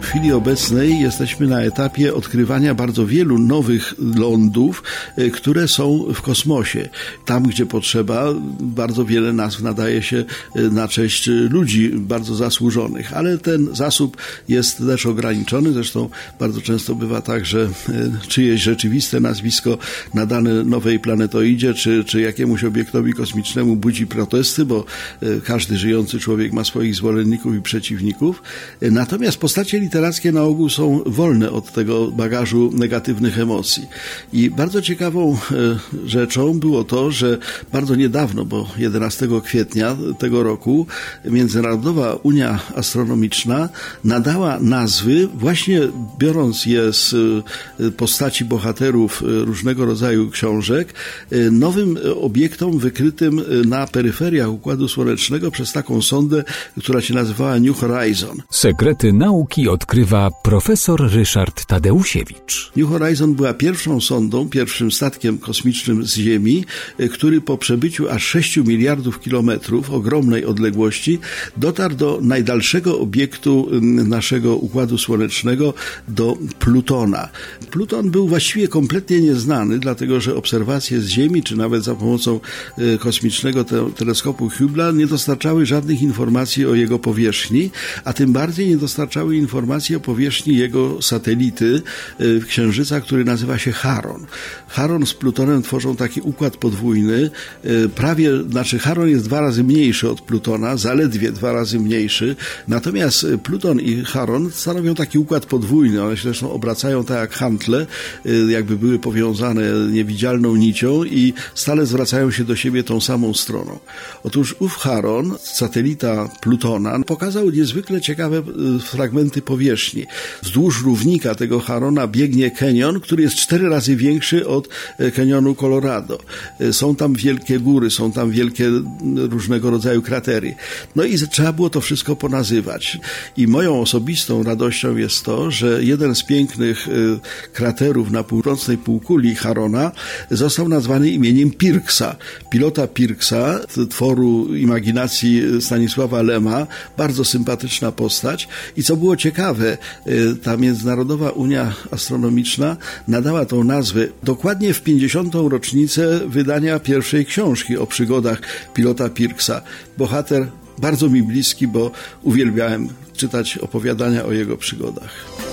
W chwili obecnej jesteśmy na etapie odkrywania bardzo wielu nowych lądów, y, które są w kosmosie. Tam, gdzie potrzeba, bardzo wiele nazw nadaje się y, na cześć ludzi bardzo zasłużonych, ale ten zasób jest też ograniczony. Zresztą bardzo często bywa tak, że y, czyjeś rzeczywiste nazwisko nadane nowej planetoidzie czy, czy jakiemuś obiektowi kosmicznemu budzi protesty, bo każdy żyjący człowiek ma swoich zwolenników i przeciwników. Natomiast postacie literackie na ogół są wolne od tego bagażu negatywnych emocji. I bardzo ciekawą e, rzeczą było to, że bardzo niedawno, bo 11 kwietnia tego roku, Międzynarodowa Unia Astronomiczna nadała nazwy, właśnie biorąc je z e, postaci bohaterów e, różnego rodzaju książek, nowym obiektom wykrytym na peryferiach Układu Słonecznego przez taką sondę, która się nazywała New Horizon. Sekrety nauki odkrywa profesor Ryszard Tadeusiewicz. New Horizon była pierwszą sondą, pierwszym statkiem kosmicznym z Ziemi, e, który po przebyciu aż 6 miliardów kilometrów ogromnej odległości dotarł do najdalszego obiektu naszego Układu Słonecznego, do Plutona. Pluton był właściwie kompletnie nieznany, dlatego że obserwacje z Ziemi, czy nawet za pomocą e, kosmicznego te teleskopu Hubble'a nie dostarczały żadnych informacji o jego powierzchni, a tym bardziej nie dostarczały informacji informacje o powierzchni jego satelity y, Księżyca, który nazywa się Charon. Charon z Plutonem tworzą taki układ podwójny. Y, prawie, znaczy Charon jest dwa razy mniejszy od Plutona, zaledwie dwa razy mniejszy. Natomiast Pluton i Charon stanowią taki układ podwójny. One się zresztą obracają tak jak hantle, jakby były powiązane niewidzialną nicią i stale zwracają się do siebie tą samą stroną. Otóż ów Charon, satelita Plutona, pokazał niezwykle ciekawe fragmenty powierzchni powierzchni. Wzdłuż równika tego Harona biegnie kenion, który jest cztery razy większy od e, kenionu Colorado. E, są tam wielkie góry, są tam wielkie różnego rodzaju kratery. No i trzeba było to wszystko ponazywać. I moją osobistą radością jest to, że jeden z pięknych e, kraterów na północnej półkuli Harona został nazwany imieniem Pirksa. Pilota Pirksa, tworu imaginacji Stanisława Lema, bardzo sympatyczna postać. I co było ciekawe, ciekawe, y, ta Międzynarodowa Unia Astronomiczna nadała tą nazwę dokładnie w 50. rocznicę wydania pierwszej książki o przygodach pilota Pirksa. Bohater bardzo mi bliski, bo uwielbiałem czytać opowiadania o jego przygodach.